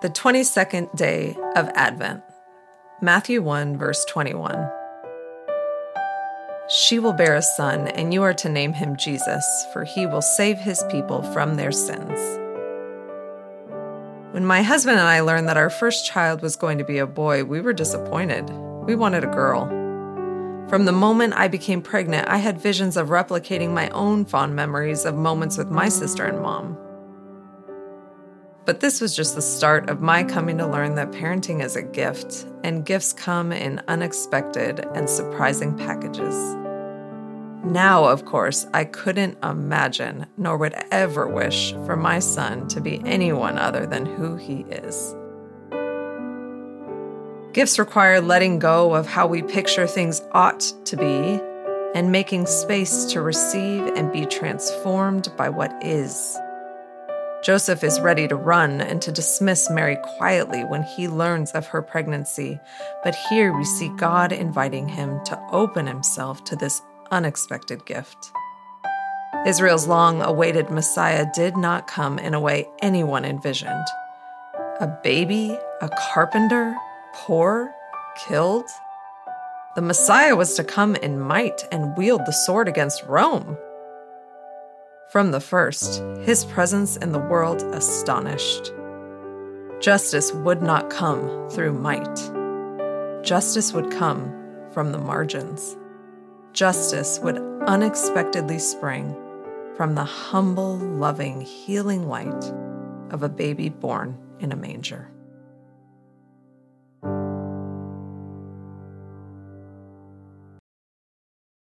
The 22nd day of Advent. Matthew 1, verse 21. She will bear a son, and you are to name him Jesus, for he will save his people from their sins. When my husband and I learned that our first child was going to be a boy, we were disappointed. We wanted a girl. From the moment I became pregnant, I had visions of replicating my own fond memories of moments with my sister and mom. But this was just the start of my coming to learn that parenting is a gift, and gifts come in unexpected and surprising packages. Now, of course, I couldn't imagine nor would ever wish for my son to be anyone other than who he is. Gifts require letting go of how we picture things ought to be and making space to receive and be transformed by what is. Joseph is ready to run and to dismiss Mary quietly when he learns of her pregnancy, but here we see God inviting him to open himself to this unexpected gift. Israel's long awaited Messiah did not come in a way anyone envisioned. A baby, a carpenter, poor, killed? The Messiah was to come in might and wield the sword against Rome. From the first, his presence in the world astonished. Justice would not come through might. Justice would come from the margins. Justice would unexpectedly spring from the humble, loving, healing light of a baby born in a manger.